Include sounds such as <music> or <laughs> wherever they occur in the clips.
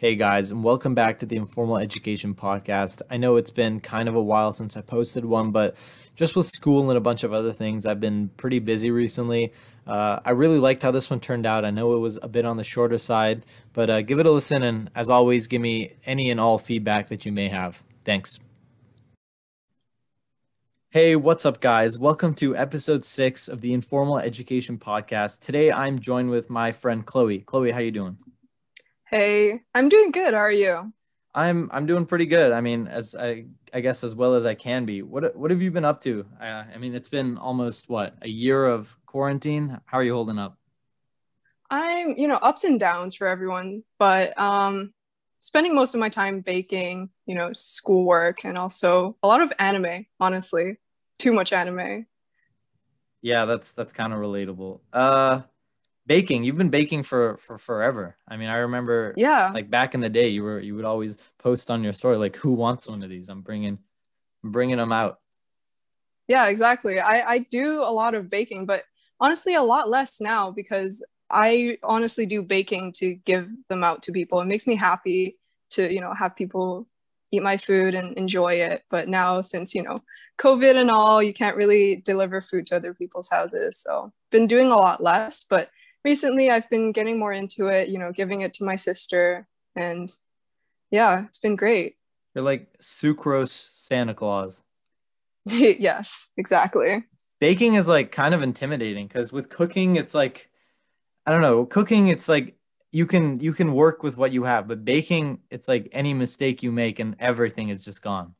Hey guys, and welcome back to the Informal Education Podcast. I know it's been kind of a while since I posted one, but just with school and a bunch of other things, I've been pretty busy recently. Uh, I really liked how this one turned out. I know it was a bit on the shorter side, but uh, give it a listen, and as always, give me any and all feedback that you may have. Thanks. Hey, what's up, guys? Welcome to episode six of the Informal Education Podcast. Today, I'm joined with my friend Chloe. Chloe, how you doing? Hey, I'm doing good. How are you? I'm I'm doing pretty good. I mean, as I I guess as well as I can be. What what have you been up to? Uh, I mean, it's been almost what a year of quarantine. How are you holding up? I'm, you know, ups and downs for everyone, but um spending most of my time baking, you know, schoolwork and also a lot of anime, honestly. Too much anime. Yeah, that's that's kind of relatable. Uh baking. You've been baking for for forever. I mean i remember yeah. like back in the day you were you would always post on your story like who wants one of these? I'm bringing I'm bringing them out. Yeah exactly. I i do a lot of baking but honestly a lot less now because i honestly do baking to give them out to people. It makes me happy to you know have people eat my food and enjoy it. But now since you know covid and all you can't really deliver food to other people's houses. So been doing a lot less but recently I've been getting more into it, you know, giving it to my sister. And yeah, it's been great. You're like sucrose Santa Claus. <laughs> yes, exactly. Baking is like kind of intimidating because with cooking, it's like, I don't know, cooking, it's like you can you can work with what you have, but baking, it's like any mistake you make and everything is just gone.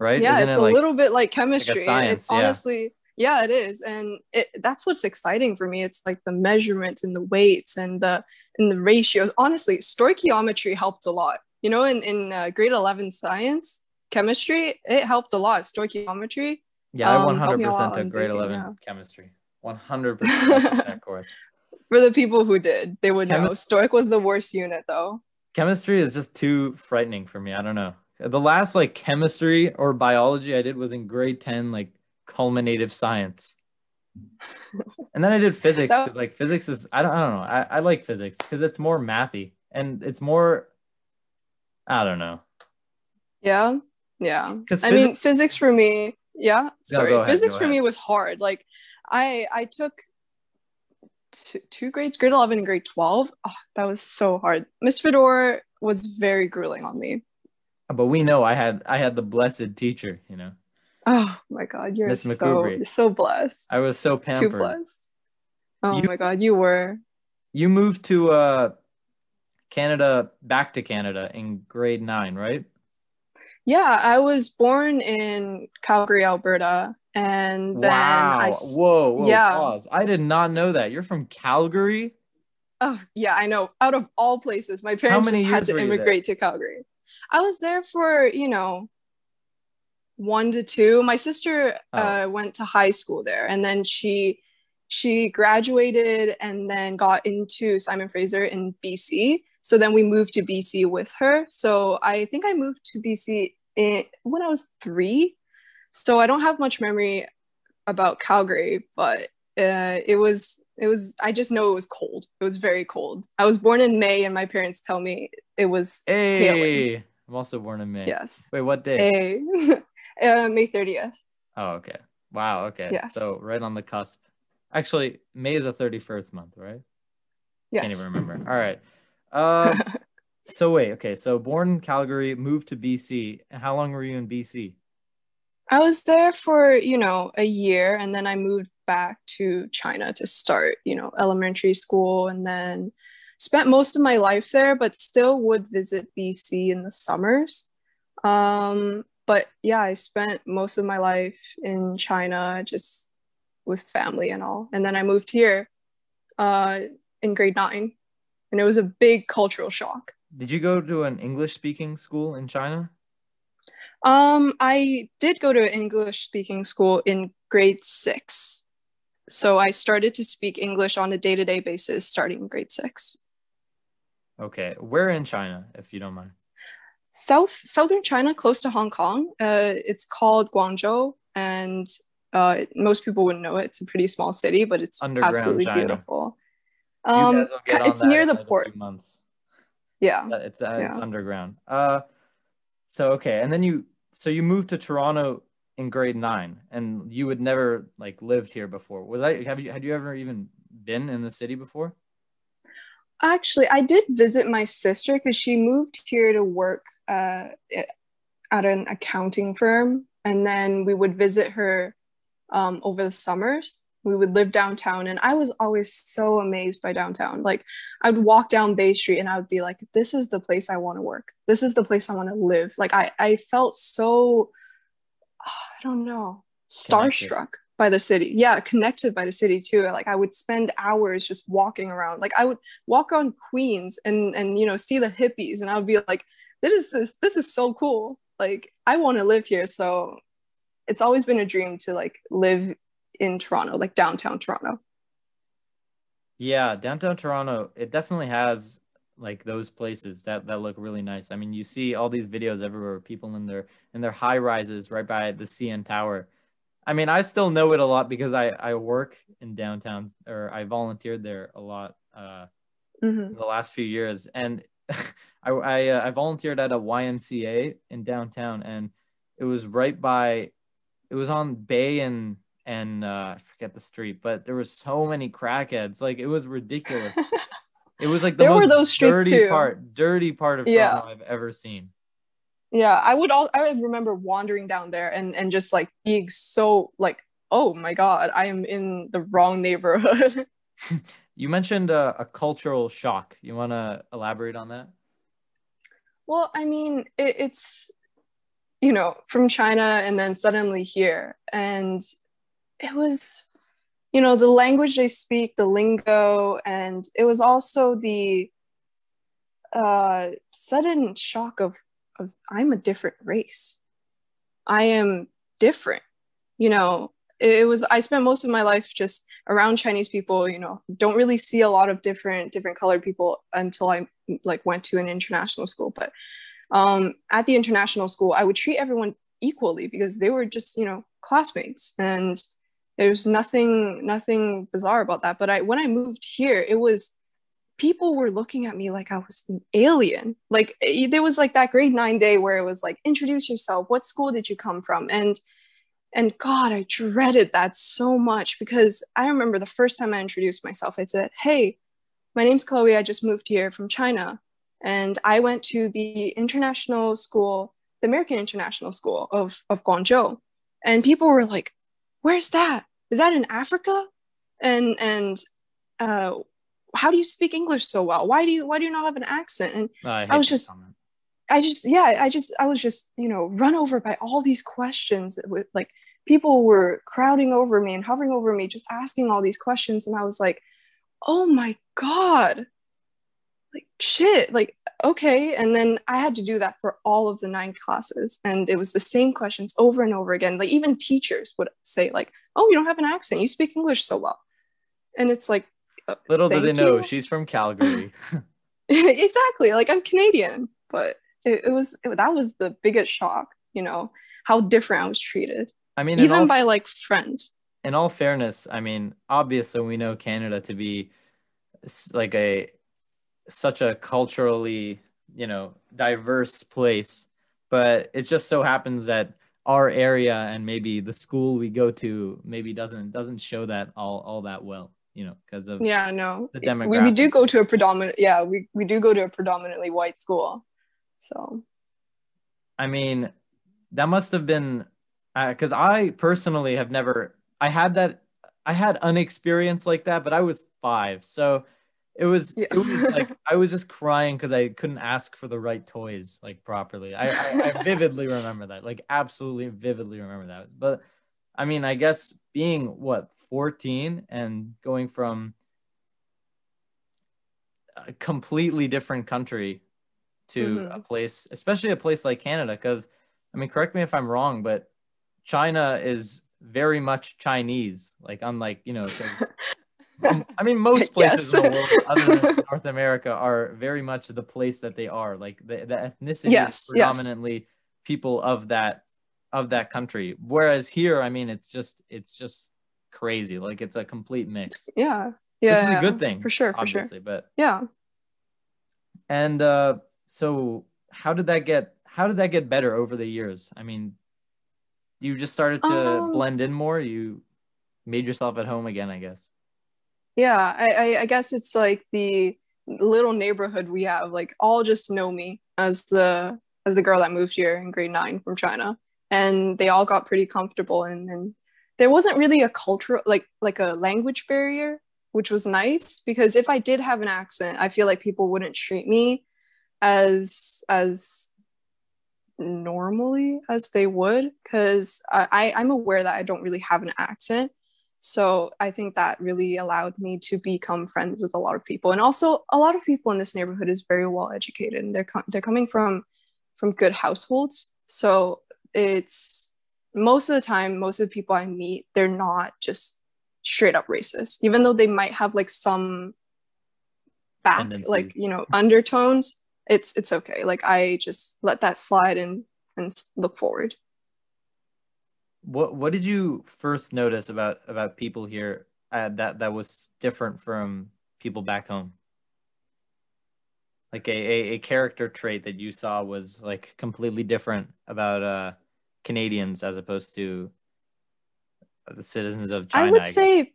Right? Yeah, Isn't it's it a like, little bit like chemistry. like science, it's yeah. honestly yeah it is and it, that's what's exciting for me it's like the measurements and the weights and the and the ratios honestly stoichiometry helped a lot you know in in uh, grade 11 science chemistry it helped a lot stoichiometry Yeah, I um, helped me a 100% lot took grade baking, 11 yeah. chemistry. 100% took that course. <laughs> <laughs> for the people who did they would know Chemis- stoic was the worst unit though Chemistry is just too frightening for me. I don't know. The last like chemistry or biology I did was in grade 10, like culminative science. and then I did physics because like physics is I don't I don't know. I, I like physics because it's more mathy and it's more I don't know. yeah yeah Because I mean, physics for me, yeah. Sorry, ahead, physics for me was hard. Like, I I took two, two grades, grade eleven and grade twelve. Oh, that was so hard. Miss Fedor was very grueling on me. but we know I had I had the blessed teacher, you know. Oh my god, you're Miss so so blessed. I was so pampered. Too blessed. Oh You- my god, you were. You moved to uh Canada back to Canada in grade 9, right? Yeah, I was born in Calgary, Alberta, and then wow. I. whoa, whoa, yeah. pause. I did not know that. You're from Calgary? Oh yeah, I know. Out of all places, my parents just had to were you there? immigrate to Calgary. I was there for you know one to two. My sister Oh. uh, went to high school there, and then she she graduated and then got into Simon Fraser in BC. So then we moved to BC with her. So I think I moved to BC in, when I was three. So I don't have much memory about Calgary, but uh, it was it was I just know it was cold. It was very cold. I was born in May, and my parents tell me it was Hey. I'm also born in May. yes, Wait, what day? a <laughs> uh, May thirtieth. Oh, okay. Wow, okay. Yes. So right on the cusp. Actually, May is a 31st month, right? Yes. Can't even remember. All right. Um <laughs> so wait, okay. So born in Calgary, moved to BC. How long were you in BC? I was there for, you know, a year and then I moved back to China to start, you know, elementary school and then spent most of my life there, but still would visit BC in the summers. Um, but yeah, I spent most of my life in China just with family and all. And then I moved here uh, in grade nine and it was a big cultural shock. Did you go to an English speaking school in China? Um, I did go to an English speaking school in grade six. So I started to speak English on a day to day basis starting in grade six. Okay. Where in China, if you don't mind? South southern China, close to Hong Kong. Uh, it's called Guangzhou, and uh, most people wouldn't know it. It's a pretty small city, but it's Underground absolutely China. beautiful. You Um, guys get it's that near in the port. months. Yeah. It's uh, it's underground. Uh, so okay, and then you so you moved to Toronto in grade nine, and you had never like lived here before. Was that have you had you ever even been in the city before? Actually, I did visit my sister because she moved here to work uh, at an accounting firm, and then we would visit her um, over the summers. We would live downtown, and I was always so amazed by downtown. Like, I would walk down Bay Street, and I would be like, "This is the place I want to work. This is the place I want to live." Like, I I felt so, I don't know, Connected. starstruck by the city. Yeah, connected by the city too. Like, I would spend hours just walking around. Like, I would walk on Queens and and you know see the hippies, and I would be like, "This is this is so cool." Like, I want to live here. So, it's always been a dream to like live in Toronto, like downtown Toronto. Yeah, downtown Toronto, it definitely has like those places that that look really nice. I mean, you see all these videos everywhere, people in their in their high rises right by the CN Tower. I mean, I still know it a lot because I I work in downtown or I volunteered there a lot uh hmm in the last few years and <laughs> I I, uh, I volunteered at a YMCA in downtown and it was right by it was on Bay and and uh, I forget the street, but there were so many crackheads. Like it was ridiculous. <laughs> It was like the There were most those streets dirty too. part, dirty part of Yeah. Toronto I've ever seen. Yeah, I would all I would remember wandering down there and and just like being so like, oh my god, I am in the wrong neighborhood. <laughs> You mentioned uh, a cultural shock. You want to elaborate on that? well, I mean, it, it's you know from China and then suddenly here, and it was you know the language they speak, the lingo, and it was also the uh, sudden shock of of I'm a different race. I am different. You know, it, it was I spent most of my life just around Chinese people, you know, don't really see a lot of different different colored people until I like went to an international school. But um, at the international school, I would treat everyone equally because they were just, you know, classmates and there's nothing nothing bizarre about that. But I when I moved here, it was people were looking at me like I was an alien. Like eh, there was like that grade nine day where it was like, introduce yourself. What school did you come from? And and God, I dreaded that so much because I remember the first time I introduced myself, I said, Hey, my name's Chloe. I just moved here from China. And I went to the international school, the American International School of, of Guangzhou. And people were like, Where's that? Is that in Africa? And and uh how do you speak English so well? Why do you why do you not have an accent? And I, hate was just- comment. I just yeah, I just I was just, you know, run over by all these questions with like people were crowding over me and hovering over me just asking all these questions and I was like, "Oh my god." Like shit, like okay, and then I had to do that for all of the nine classes and it was the same questions over and over again. Like even teachers would say like, "Oh, you don't have an accent. You speak English so well." And it's like uh, Little did they know you. she's from Calgary. <laughs> <laughs> exactly like i'm canadian but it, it was it, that was the biggest shock you know how different i was treated I mean, even all, by like friends. In all fairness, I mean, obviously we know Canada to be like a such a culturally, you know, diverse place, but it just so happens that our area and maybe the school we go to maybe doesn't doesn't show that all all that well, you know, because of yeah no. The we, we do go to a predominant yeah we, we do go to a predominantly white school so. I mean, that must have been because I personally have never. I had that. I had an experience like that, but I was five, so it was. Yeah. It was like I was just crying because I couldn't ask for the right toys like properly. I, I, I vividly remember that, like absolutely vividly remember that. But I mean, I guess being what fourteen and going from a completely different country to Mhm. a place, especially a place like Canada, because I mean, correct me if I'm wrong, but China is very much Chinese, like unlike you know. <laughs> I mean, most places in the world, other than North America, are very much the place that they are. Like the, the ethnicity Yes, is yes. predominantly people of that of that country. Whereas here, I mean, it's just it's just crazy. Like it's a complete mix, yeah yeah which is a good thing for sure for sure obviously. But yeah And uh, so, how did that get? How did that get better over the years? I mean, you just started to Um, blend in more. You made yourself at home again, I guess. Yeah, I, I, I guess it's like the little neighborhood we have, like all just know me as the as the girl that moved here in grade nine from China. And they all got pretty comfortable and, and there wasn't really a cultural like like a language barrier, which was nice because if I did have an accent, I feel like people wouldn't treat me as as normally as they would because I, I i'm aware that i don't really have an accent. So i think that really allowed me to become friends with a lot of people. And also a lot of people in this neighborhood is very well educated and they're com- they're coming from from good households. So it's most of the time most of the people i meet they're not just straight up racist even though they might have like some back Tendency. like you know undertones it's it's okay like i just let that slide and and look forward What What did you first notice about about people here uh, that that was different from people back home? Like a, a, a character trait that you saw was like completely different about uh Canadians as opposed to the citizens of China. i would guess. say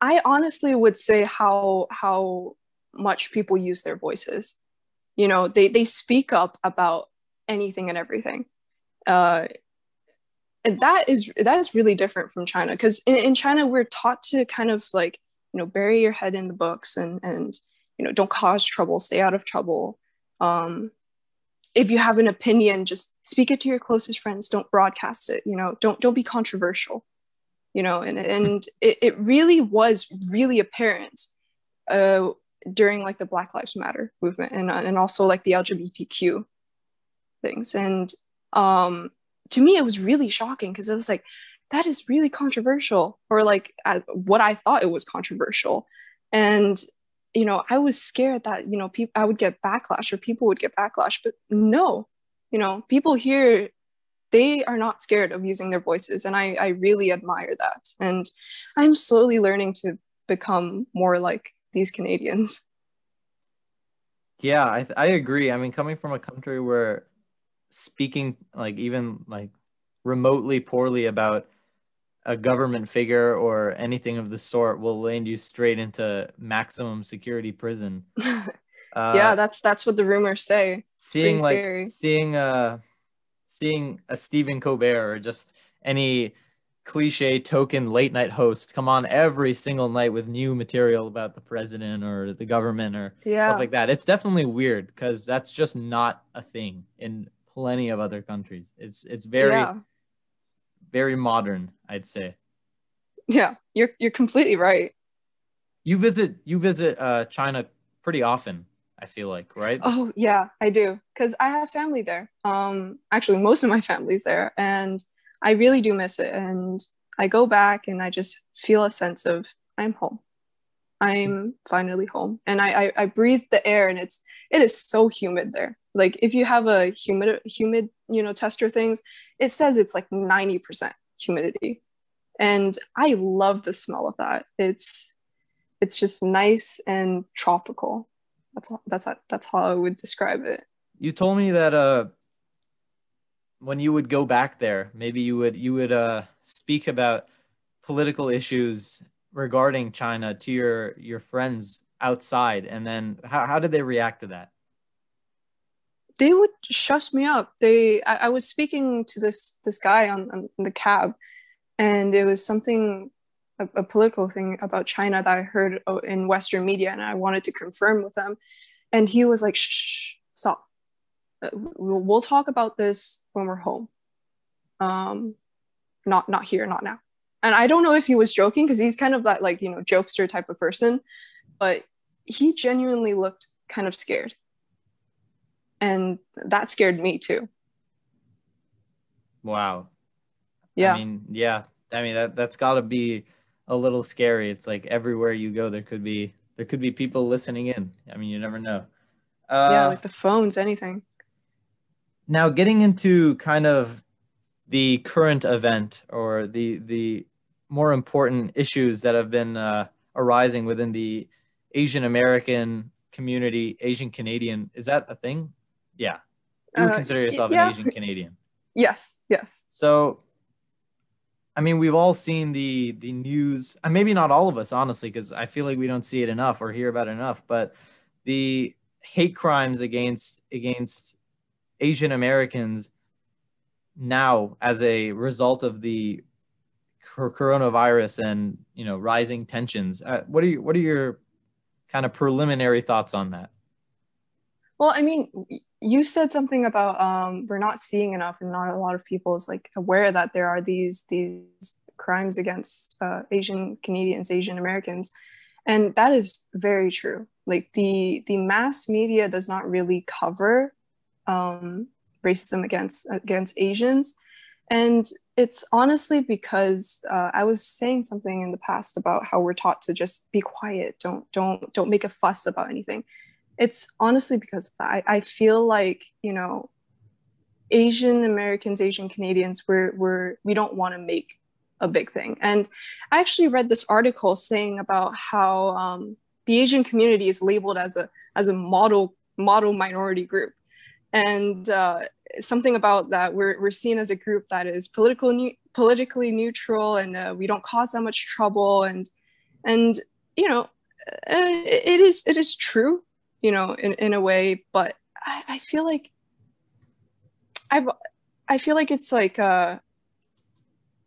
i honestly would say how how much people use their voices you know they they speak up about anything and everything. Uh and that is that is really different from china because in, in china we're taught to kind of like you know bury your head in the books and and you know don't cause trouble stay out of trouble. Um if you have an opinion just speak it to your closest friends. Don't broadcast it you know don't don't be controversial you know and and it, it really was really apparent uh during like the black lives matter movement and and also like the lgbtq things. And um to me it was really shocking because it was like that is really controversial or like uh, what i thought it was controversial. And you know i was scared that you know people i would get backlash or people would get backlash but no you know people here they are not scared of using their voices and i i really admire that. And i'm slowly learning to become more like these canadians Yeah, I th- I agree. I mean, coming from a country where speaking like even like remotely poorly about a government figure or anything of the sort will land you straight into maximum security prison. <laughs> Uh, yeah that's that's what the rumors say seeing pretty like scary. seeing uh seeing a Stephen Colbert or just any cliche token late night host come on every single night with new material about the president or the government or yeah stuff like that. It's definitely weird because that's just not a thing in plenty of other countries. It's it's very yeah very modern, I'd say. yeah you're you're completely right You visit you visit uh China pretty often, I feel like, right? Oh yeah, I do because I have family there. Um, actually, most of my family's there, and I really do miss it. And I go back, and I just feel a sense of I'm home. I'm finally home, and I I, I breathe the air, and it's it is so humid there. Like if you have a humid humid you know tester things, it says it's like ninety percent humidity, and I love the smell of that. It's it's just nice and tropical that's that's that's how I would describe it. You told me that uh when you would go back there, maybe you would you would uh speak about political issues regarding China to your your friends outside and then how, how did they react to that? They would shut me up. They I, I was speaking to this this guy on, on the cab, and it was something a, a political thing about China that I heard in Western media, and I wanted to confirm with them. And he was like, "Shh, shh, shh, stop. We'll, we'll talk about this when we're home. Um, not not here, not now." And I don't know if he was joking because he's kind of that like you know jokester type of person, but he genuinely looked kind of scared, and that scared me too. Wow. Yeah. I mean, yeah. I mean that that's got to be a little scary. It's like everywhere you go there could be there could be people listening in. I mean, you never know. Uh, yeah, like the phones, anything. Now getting into kind of the current event or the the more important issues that have been uh, arising within the Asian American community, Asian Canadian, is that a thing? Yeah. You would Uh, consider yourself yeah. an Asian Canadian. Yes, yes. So, I mean, we've all seen the the news. And maybe not all of us, honestly, because I feel like we don't see it enough or hear about it enough. But the hate crimes against against Asian Americans now, as a result of the coronavirus and you know rising tensions, uh, what are you, what are your kind of preliminary thoughts on that? Well, I mean, you said something about um, we're not seeing enough, and not a lot of people is like aware that there are these these crimes against uh, Asian Canadians, Asian Americans, and that is very true. Like the the mass media does not really cover um, racism against against Asians, and it's honestly because uh, I was saying something in the past about how we're taught to just be quiet, don't don't don't make a fuss about anything. It's honestly because. I, I feel like you know asian americans asian canadians we're, we're we don't want to make a big thing. And i actually read this article saying about how um, the asian community is labeled as a as a model model minority group and uh, something about that we're, we're seen as a group that is political ne- politically neutral and uh, we don't cause that much trouble and and you know uh, it is it is true you know in, in a way but I, I feel like I've i feel like it's like uh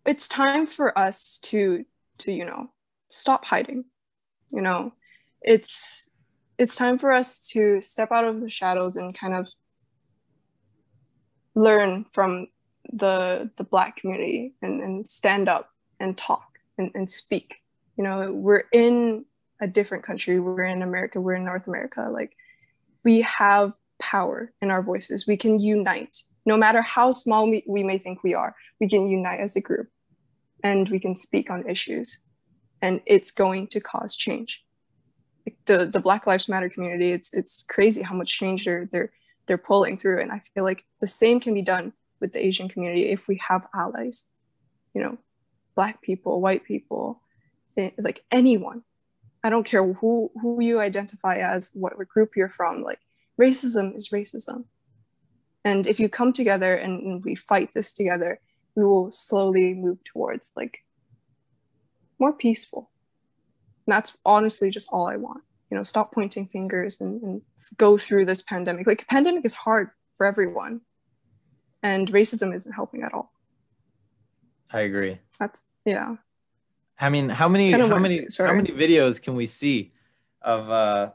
it's time for us to to you know stop hiding you know? It's it's time for us to step out of the shadows and kind of learn from the the black community and, and stand up and talk and, and speak. You know we're in a different country. We're in america. We're in north america. Like we have power in our voices. We can unite. No matter how small we, we may think we are we can unite as a group and we can speak on issues. And it's going to cause change. The the black lives matter community it's it's crazy how much change they're they're they're pulling through. And i feel like the same can be done with the asian community if we have allies you know black people white people eh, like anyone. I don't care who who you identify as what group you're from like racism is racism. And if you come together and, we fight this together we will slowly move towards like more peaceful. And that's honestly just all i want you know stop pointing fingers and, and go through this pandemic like a pandemic is hard for everyone and racism isn't helping at all I agree. that's yeah I mean, how many Kinda how what- many how many videos can we see of uh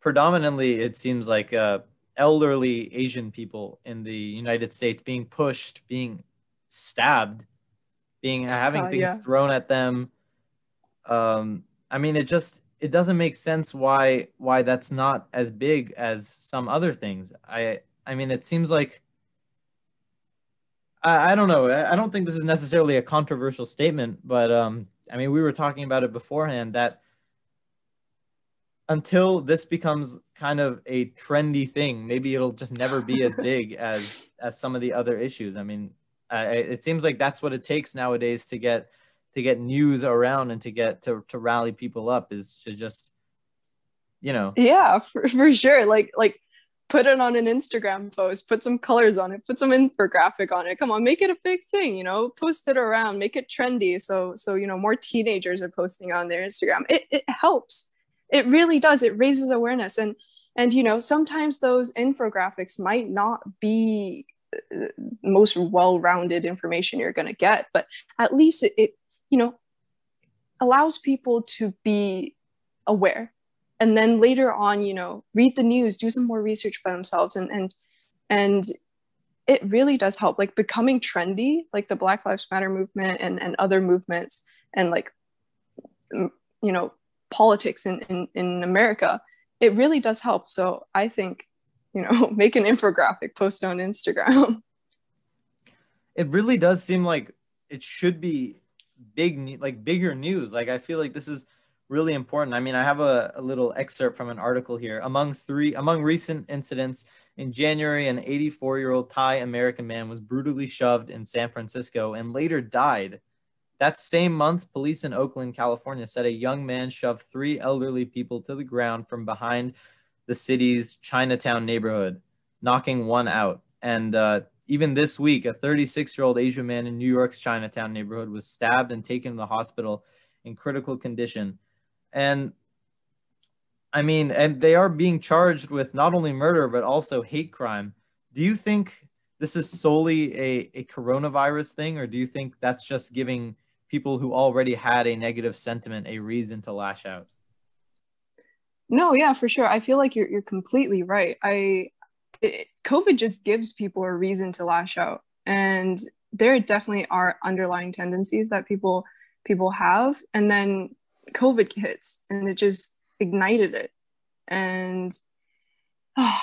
predominantly it seems like uh elderly Asian people in the United States being pushed, being stabbed, being having Uh, things yeah. thrown at them. Um I mean it just it doesn't make sense why why that's not as big as some other things. I I mean it seems like I, I don't know. I I don't think this is necessarily a controversial statement, but um, I mean, we were talking about it beforehand that until this becomes kind of a trendy thing, maybe it'll just never be as <laughs> big as as some of the other issues. I mean, I, I- it seems like that's what it takes nowadays to get to get news around and to get to to rally people up is to just you know. Yeah for, for sure. Like like put it on an instagram post put some colors on it put some infographic on it. Come on make it a big thing you know post it around make it trendy. So so you know more teenagers are posting on their instagram. It, it helps. It really does. It raises awareness. And and you know sometimes those infographics might not be uh, most well-rounded information you're going to get but at least it, it you know allows people to be aware and then later on you know read the news do some more research by themselves and and and it really does help like becoming trendy like the black lives matter movement and and other movements and like you know politics in in, in america it really does help. So i think you know <laughs> make an infographic post on instagram. It really does seem like it should be big like bigger news. Like i feel like this is really important. I mean i have a, a little excerpt from an article here. Among three among recent incidents in january an 84 year old thai american man was brutally shoved in san francisco and later died. That same month, police in Oakland, California said a young man shoved three elderly people to the ground from behind the city's Chinatown neighborhood, knocking one out. And uh, even this week, a 36 year old Asian man in New York's Chinatown neighborhood was stabbed and taken to the hospital in critical condition. And I mean, and they are being charged with not only murder, but also hate crime. Do you think this is solely a, a coronavirus thing, or do you think that's just giving people who already had a negative sentiment a reason to lash out? No, yeah, for sure. I feel like you're, you're completely right. I, it, COVID just gives people a reason to lash out. And there definitely are underlying tendencies that people people have. And then COVID hits and it just ignited it. And oh,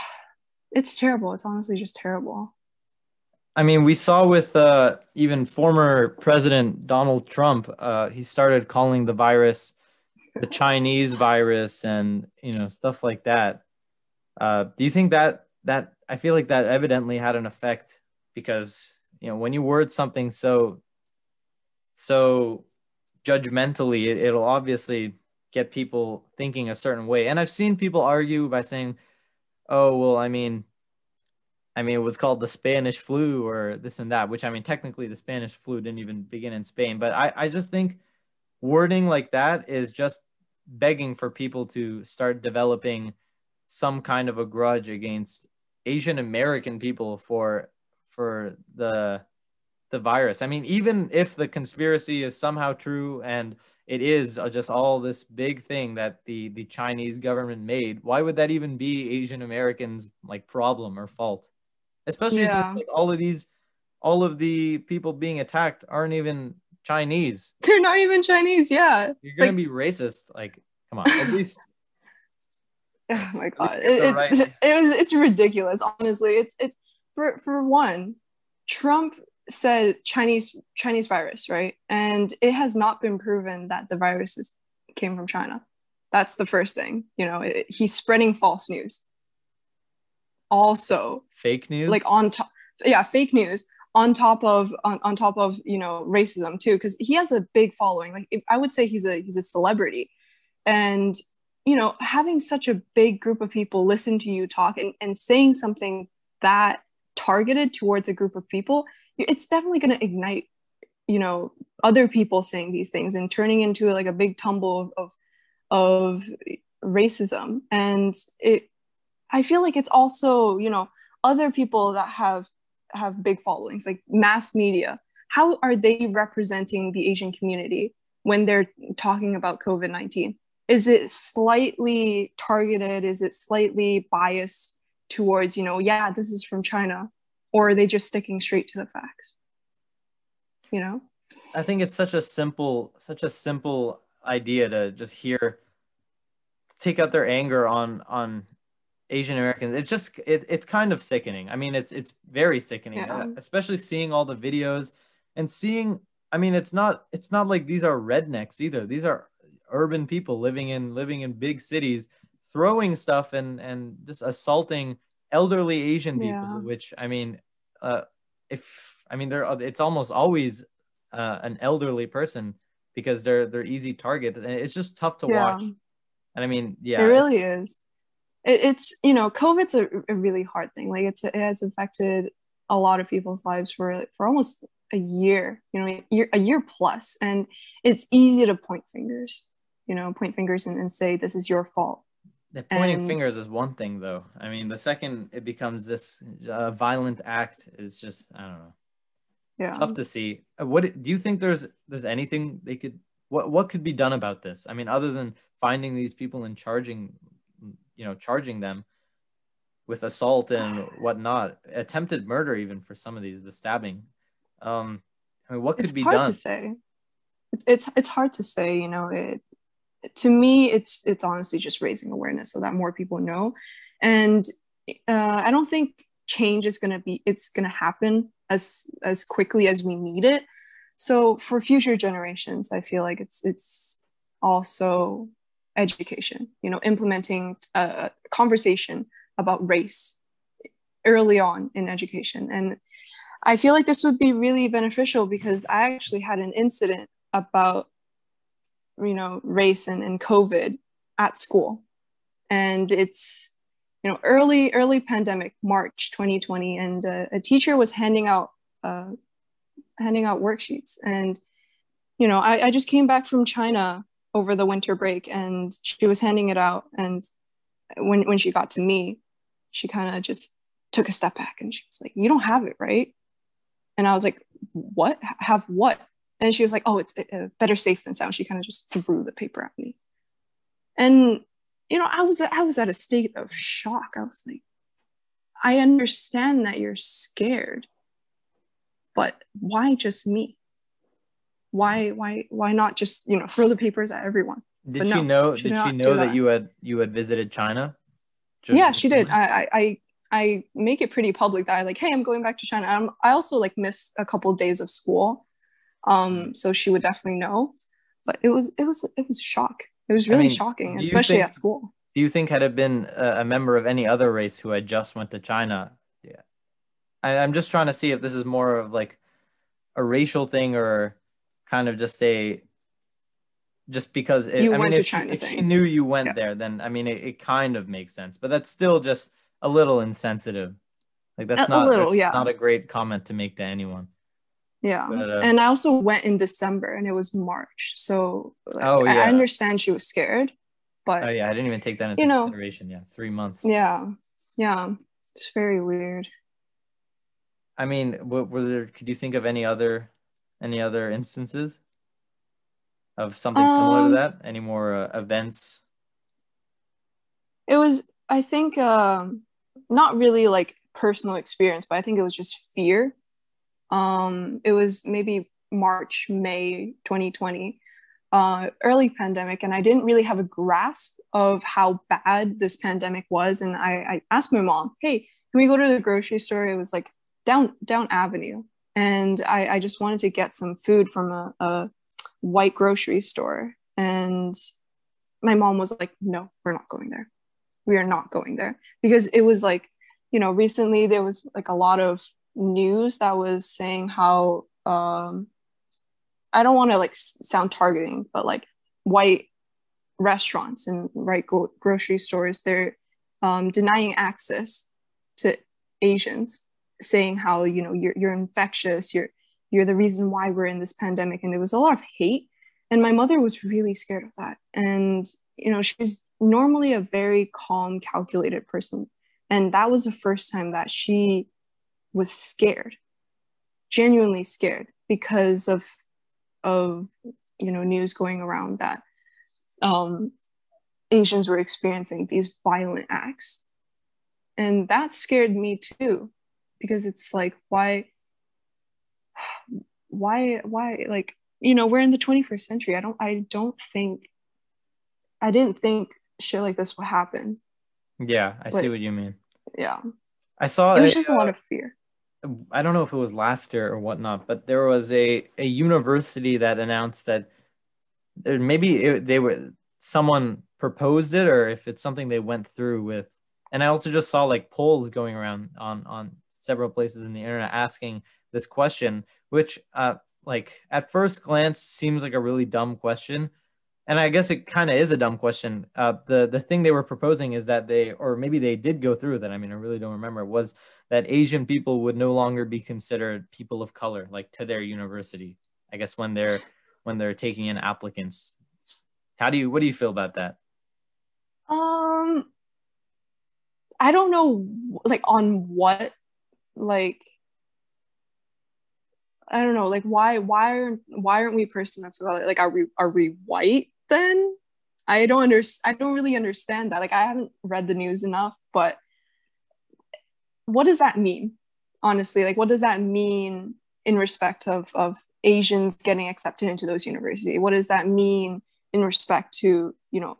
it's terrible. It's honestly just terrible. I mean, we saw with uh, even former President Donald Trump, uh, he started calling the virus the Chinese virus and you know stuff like that. Uh, do you think that that I feel like that evidently had an effect because you know when you word something so so judgmentally, it, it'll obviously get people thinking a certain way. And I've seen people argue by saying, "Oh, well, I mean, I mean, it was called the Spanish flu or this and that," which I mean, technically, the Spanish flu didn't even begin in Spain. But I, I just think wording like that is just begging for people to start developing some kind of a grudge against Asian American people for for the the virus. I mean, even if the conspiracy is somehow true and it is uh, just all this big thing that the the Chinese government made, why would that even be Asian Americans like problem or fault? Especially yeah. since like all of these all of the people being attacked aren't even Chinese. They're not even Chinese. Yeah. You're gonna like, be racist. Like, come on. At least. Oh my god, it, it, right. <laughs> it, it, it's ridiculous. Honestly, it's it's for for one, Trump said Chinese Chinese virus, right? And it has not been proven that the viruses came from China. That's the first thing. You know, it, he's spreading false news. Also, fake news. Like on top, yeah, fake news on top of on, on top of you know racism too, because he has a big following. Like I would say he's a he's a celebrity, and you know having such a big group of people listen to you talk and, and saying something that targeted towards a group of people it's definitely going to ignite you know other people saying these things and turning into like a big tumble of of racism. And it i feel like it's also you know other people that have have big followings like mass media. How are they representing the asian community when they're talking about covid-19 is it slightly targeted? Is it slightly biased towards you know yeah this is from china? Or are they just sticking straight to the facts? You know? I think it's such a simple such a simple idea to just hear take out their anger on on asian americans. It's just it, it's kind of sickening. I mean it's it's very sickening yeah. Uh, especially seeing all the videos and seeing i mean it's not it's not like these are rednecks either. These are urban people living in living in big cities throwing stuff and and just assaulting elderly Asian people, yeah. which I mean, uh, if I mean, they're it's almost always uh, an elderly person because they're they're easy target, and it's just tough to yeah. watch. And I mean, yeah, it really is. It, it's you know, COVID's a, a really hard thing. Like it's it has affected a lot of people's lives for for almost a year. You know, a year, a year plus, and it's easy to point fingers. You know, point fingers and, and say this is your fault the pointing and, fingers is one thing, though. I mean, the second it becomes this uh, violent act is just I don't know. It's yeah. tough to see. Uh, what do you think? There's there's anything they could what what could be done about this? I mean, other than finding these people and charging, you know, charging them with assault and whatnot, attempted murder even for some of these, the stabbing. Um, I mean, what could it's be hard done? to say. It's it's it's hard to say. You know, it to me it's it's honestly just raising awareness so that more people know. And uh, i don't think change is going to be it's going to happen as as quickly as we need it. So for future generations i feel like it's it's also education you know implementing a conversation about race early on in education. And i feel like this would be really beneficial because i actually had an incident about you know race and, and covid at school. And it's you know early early pandemic march 2020 and uh, a teacher was handing out uh, handing out worksheets. And you know I, I just came back from china over the winter break and she was handing it out. And when when she got to me she kind of just took a step back and she was like you don't have it right? And i was like what? Have what and she was like oh it's uh, better safe than sound. She kind of just threw the paper at me. And you know i was i was at a state of shock. I was like i understand that you're scared but why just me? Why why why not just you know throw the papers at everyone? Did no, she know she did she know that. that. you had you had visited china? Just yeah she did. I, I i make it pretty public that i like hey i'm going back to china. I'm, i also like miss a couple of days of school um so she would definitely know but it was it was it was a shock it was really I mean, shocking, especially think, at school. Do you think had it been a, a, member of any other race who had just went to China? Yeah, I, I'm just trying to see if this is more of like a racial thing or kind of just a just because it, you I went mean, to if, China she, if she knew you went yeah. there, then I mean, it, it, kind of makes sense. But that's still just a little insensitive. Like that's a, not a little, yeah. not a great comment to make to anyone. Yeah. But, uh, and I also went in December and it was March. So like, oh, yeah. I understand she was scared, but Oh yeah, I didn't even take that into you know, consideration. Yeah, 3 months. Yeah. Yeah. It's very weird. I mean, what were there could you think of any other any other instances of something um, similar to um, that? Any more uh, events? It was I think um not really like personal experience, but I think it was just fear um, it was maybe March, May 2020, uh, early pandemic, and I didn't really have a grasp of how bad this pandemic was. And I, I asked my mom, "Hey, can we go to the grocery store?" It was like down down Avenue, and I, I just wanted to get some food from a, a white grocery store. And my mom was like, "No, we're not going there. We are not going there," because it was like, you know, recently there was like a lot of news that was saying how um, I don't want to like sound targeting, but like white restaurants and right go- grocery stores, they're um, denying access to Asians, saying how you know you're you're infectious, you're you're the reason why we're in this pandemic, and there was a lot of hate. And my mother was really scared of that. And you know, she's normally a very calm, calculated person, and that was the first time that she was scared genuinely scared because of of you know news going around that um, Asians were experiencing these violent acts, and that scared me too, because it's like why, why, why? Like you know we're in the 21st century. I don't I don't think I didn't think shit like this would happen. Yeah, I see what you mean. Yeah, I saw it was just a lot of fear. I don't know if it was last year or whatnot, but there was a, a university that announced that maybe it, they were someone proposed it or if it's something they went through with. And I also just saw like polls going around on on several places in the internet asking this question, which uh like at first glance seems like a really dumb question, and I guess it kind of is a dumb question. Uh, the the thing they were proposing is that they, or maybe they did go through that. I mean, I really don't remember. Was that Asian people would no longer be considered people of color, like to their university? I guess when they're when they're taking in applicants. How do you? What do you feel about that? Um, I don't know, like on what, like I don't know, like why why aren't why aren't we person of color? Like are we are we white? Then i don't under i don't really understand that. Like i haven't read the news enough but what does that mean honestly? Like what does that mean in respect of of asians getting accepted into those universities? What does that mean in respect to you know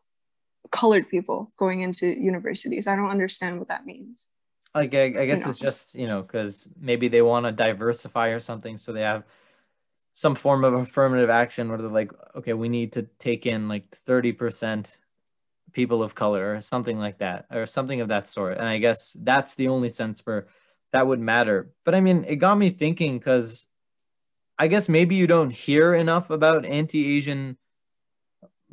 colored people going into universities? I don't understand what that means. Like i, I guess you know? it's just you know because maybe they want to diversify or something so they have some form of affirmative action where they're like, okay, we need to take in like 30% people of color or something like that, or something of that sort. And I guess that's the only sense where that would matter. But I mean, it got me thinking because I guess maybe you don't hear enough about anti-Asian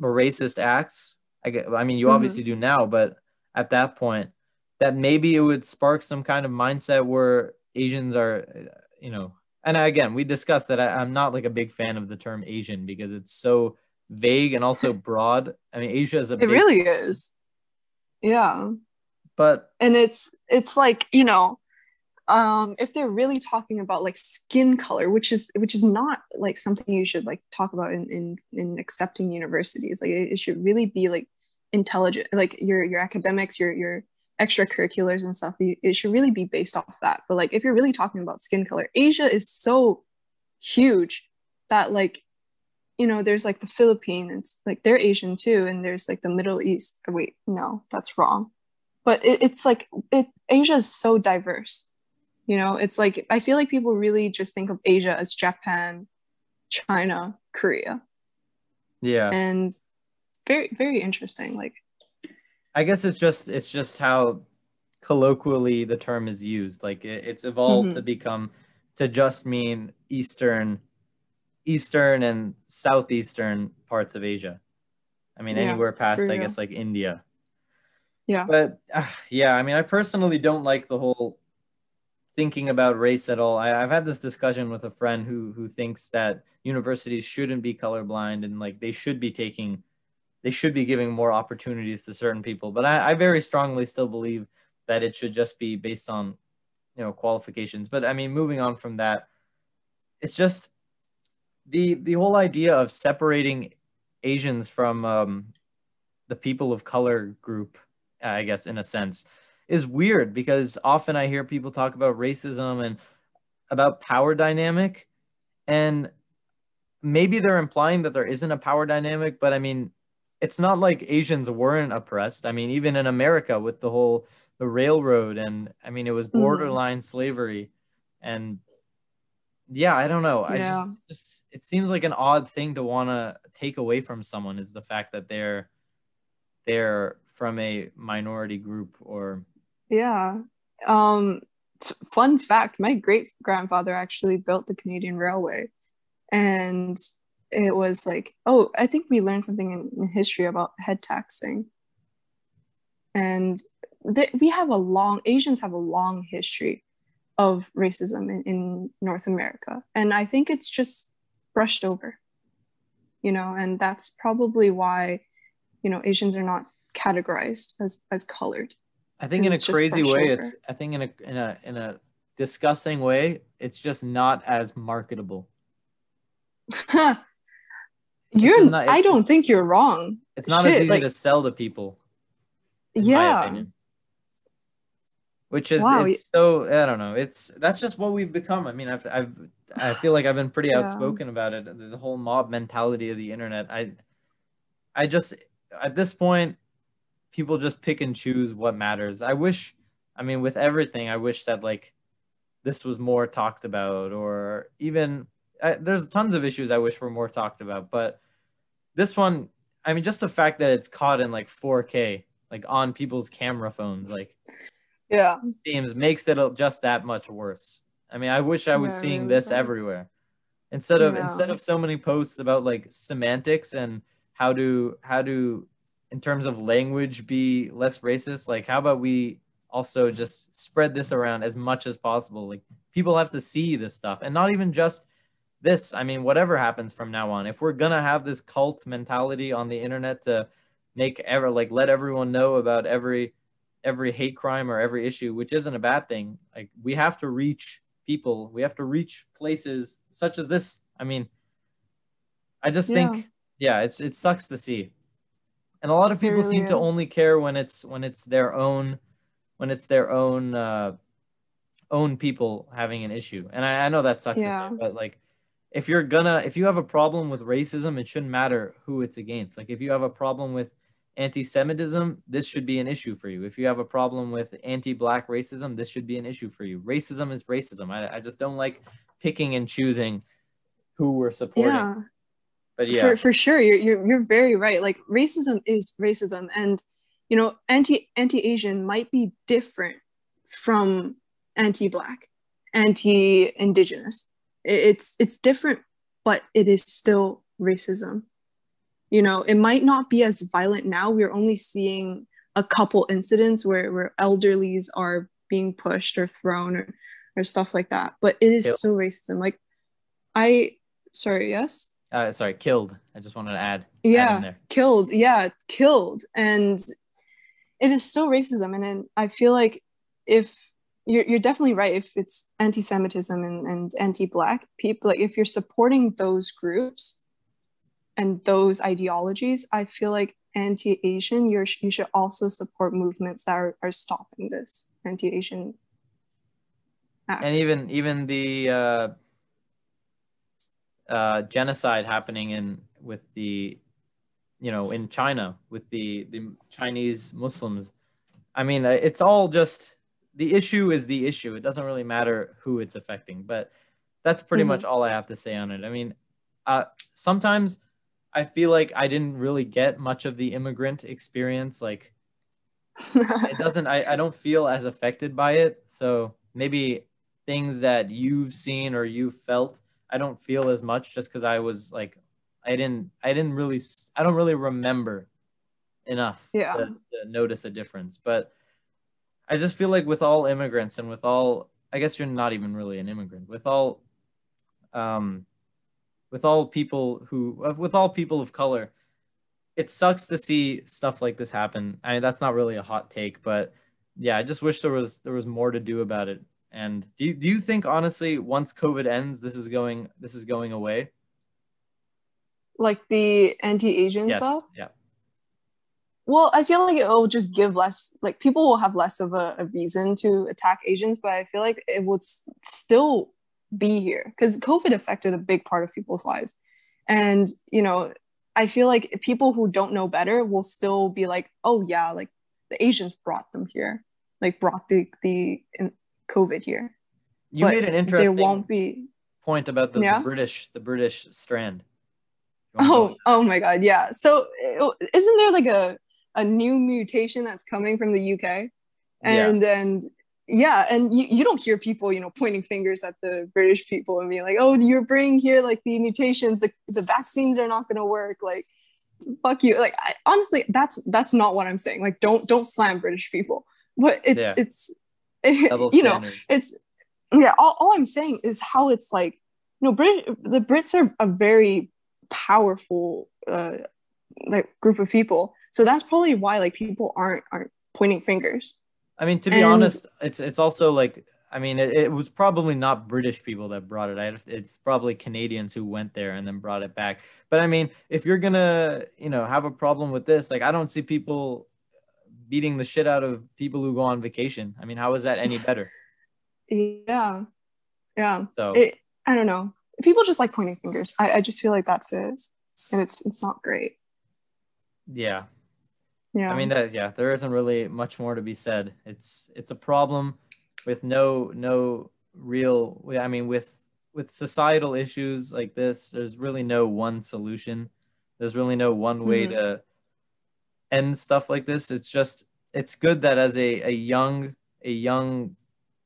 or racist acts. I get, I mean, you mm-hmm. obviously do now, but at that point, that maybe it would spark some kind of mindset where Asians are, you know, and again, we discussed that I, am not like a big fan of the term Asian because it's so vague and also <laughs> broad. I mean, Asia is a. It big, really is. Yeah. But and it's it's like you know, um, if they're really talking about like skin color, which is which is not like something you should like talk about in in, in accepting universities. Like it, it should really be like intelligent, like your your academics, your your extracurriculars and stuff it should really be based off that. But like if you're really talking about skin color asia is so huge that like you know there's like the philippines like they're asian too and there's like the middle east. Oh, wait no that's wrong. But it, it's like it asia is so diverse you know? It's like i feel like people really just think of asia as japan china korea. Yeah. And very very interesting like I guess it's just it's just how colloquially the term is used. Like it, it's evolved mm-hmm. to become to just mean eastern, eastern and southeastern parts of Asia. I mean, yeah, anywhere past, I guess, like India. Yeah. But uh, yeah, I mean, I personally don't like the whole thinking about race at all. I, have had this discussion with a friend who who thinks that universities shouldn't be colorblind and like they should be taking they should be giving more opportunities to certain people. But I, I very strongly still believe that it should just be based on, you know, qualifications. But I mean, moving on from that, it's just the the whole idea of separating Asians from um, the people of color group, I guess, in a sense, is weird because often I hear people talk about racism and about power dynamic, and maybe they're implying that there isn't a power dynamic, but I mean, it's not like Asians weren't oppressed. I mean, even in America with the whole the railroad and I mean it was mm-hmm. borderline mm. slavery and yeah, I don't know. I just, just it seems like an odd thing to want to take away from someone is the fact that they're they're from a minority group or yeah. Um fun fact, my great grandfather actually built the Canadian Railway and it was like, oh, I think we learned something in, in history about head taxing. And th- we have a long, Asians have a long history of racism in, in North America. And I think it's just brushed over, you know, and that's probably why, you know, Asians are not categorized as, as colored. I think in a crazy way, over. it's, I think in a, in a, in a disgusting way, it's just not as marketable. <laughs> You're. Not, I don't think you're wrong. It's not Shit, as easy like, to sell to people. Yeah. Which is wow. it's so I don't know. It's that's just what we've become. I mean, I've I've I feel like I've been pretty yeah. outspoken about it. The whole mob mentality of the internet. I I just at this point, people just pick and choose what matters. I wish. I mean, with everything, I wish that like this was more talked about, or even I, there's tons of issues I wish were more talked about, but this one, I mean, just the fact that it's caught in like 4K, like on people's camera phones, like yeah, seems makes it just that much worse. I mean, I wish I was yeah, seeing this everywhere instead of yeah. instead of so many posts about like semantics and how to how to in terms of language be less racist like how about we also just spread this around as much as possible like people have to see this stuff and not even just this, I mean, whatever happens from now on, if we're gonna have this cult mentality on the internet to make ever like let everyone know about every every hate crime or every issue, which isn't a bad thing. Like we have to reach people, we have to reach places such as this. I mean, I just yeah. think, yeah, it's it sucks to see, and a lot of people really seem is. to only care when it's when it's their own, when it's their own uh, own people having an issue, and I, I know that sucks yeah. to say, but like if you're gonna if you have a problem with racism it shouldn't matter who it's against. Like if you have a problem with anti-semitism this should be an issue for you. If you have a problem with anti-black racism this should be an issue for you. Racism is racism. I, I just don't like picking and choosing who we're supporting. Yeah. but yeah. for, for sure. You're, you're you're very right. Like racism is racism. And you know anti anti-asian might be different from anti-black anti-indigenous it's it's different but it is still racism you know it might not be as violent now we're only seeing a couple incidents where where elderlies are being pushed or thrown or, or stuff like that but it is Yep. still racism like i sorry yes Uh, sorry, killed. I just wanted to add. add in yeah there. killed yeah killed and it is still racism and then i feel like if you're, you're definitely right if it's anti-semitism and, and anti-black people like if you're supporting those groups and those ideologies i feel like anti-asian you're, you should also support movements that are, are stopping this anti-asian acts. and even even the uh, uh, genocide happening in with the you know in China with the the Chinese Muslims. I mean, uh, it's all just the issue is the issue. It doesn't really matter who it's affecting, but that's pretty Mhm. much all I have to say on it. I mean, uh, sometimes I feel like I didn't really get much of the immigrant experience. Like, it <laughs> doesn't I, I don't feel as affected by it so maybe things that you've seen or you've felt i don't feel as much just because i was like i didn't i didn't really I don't really remember enough Yeah. to, to notice a difference but i just feel like with all immigrants and with all i guess you're not even really an immigrant with all um with all people who with all people of color it sucks to see stuff like this happen. I mean, that's not really a hot take, but yeah, I just wish there was there was more to do about it. And do you, do you think honestly, once COVID ends, this is going this is going away? like the anti-asian Yes. stuff Yeah. Well, I feel like it will just give less, like people will have less of a, a reason to attack Asians, but I feel like it would s- still be here because COVID affected a big part of people's lives. And, you know, I feel like people who don't know better will still be like, oh, yeah, like the Asians brought them here, like brought the, the COVID here. You But made an There interesting won't be. point about the, the British the British strand. You wanna oh, go Oh, oh my God. Yeah. So isn't there like a, a new mutation that's coming from the UK? Yeah. and and yeah and you, you don't hear people you know pointing fingers at the british people and being like oh you're bringing here like the mutations the, the vaccines are not going to work like fuck you like I, honestly that's that's not what i'm saying like don't don't slam british people but it's Yeah. it's <laughs> double you know it's yeah all, all i'm saying is how it's like you know Brit- the brits are a very powerful uh like group of people so that's probably why like people aren't aren't pointing fingers. I mean, to be And- honest, it's it's also like I mean, it, it was probably not British people that brought it. I, it's probably Canadians who went there and then brought it back. But I mean, if you're gonna, you know, have a problem with this, like I don't see people beating the shit out of people who go on vacation. I mean, how is that any better? <laughs> yeah. Yeah. So. It i don't know. People just like pointing fingers. I, I just feel like that's it. And it's it's not great. Yeah, yeah I mean that yeah, there isn't really much more to be said. It's it's a problem with no no real I mean with with societal issues like this, there's really no one solution. There's really no one way Mhm. to end stuff like this. It's just it's good that as a, a young a young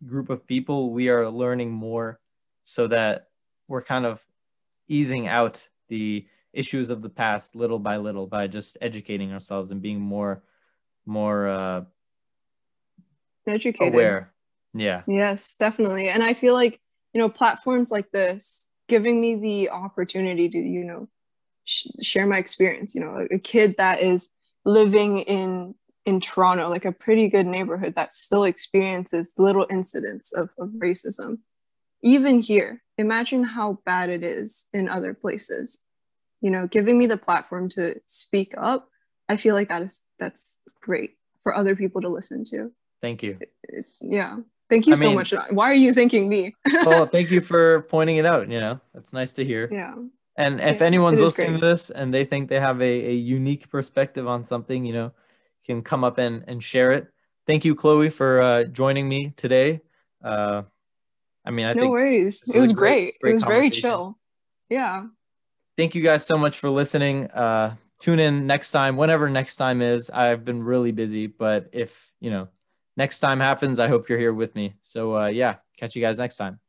group of people we are learning more so that we're kind of easing out the issues of the past little by little by just educating ourselves and being more more uh, educated. aware. Yeah. yes definitely. And i feel like you know platforms like this giving me the opportunity to you know sh- share my experience. You know a kid that is living in in toronto like a pretty good neighborhood that still experiences little incidents of, of racism. Even here imagine how bad it is in other places you know giving me the platform to speak up i feel like that is that's great for other people to listen to Thank you. It- yeah thank you I so mean- much why are you thanking me <laughs> Well, thank you for pointing it out. You know, it's nice to hear. yeah And if Yeah, anyone's listening great. to this and they think they have a, a unique perspective on something, you know, can come up and, and share it. Thank you, Chloe, for uh, joining me today. Uh, I mean, I no think worries it was was great- great, great it was very chill yeah thank you guys so much for listening. Uh, tune in next time, whenever next time is. I've been really busy, but if, you know, next time happens, I hope you're here with me. So, uh, yeah, catch you guys next time.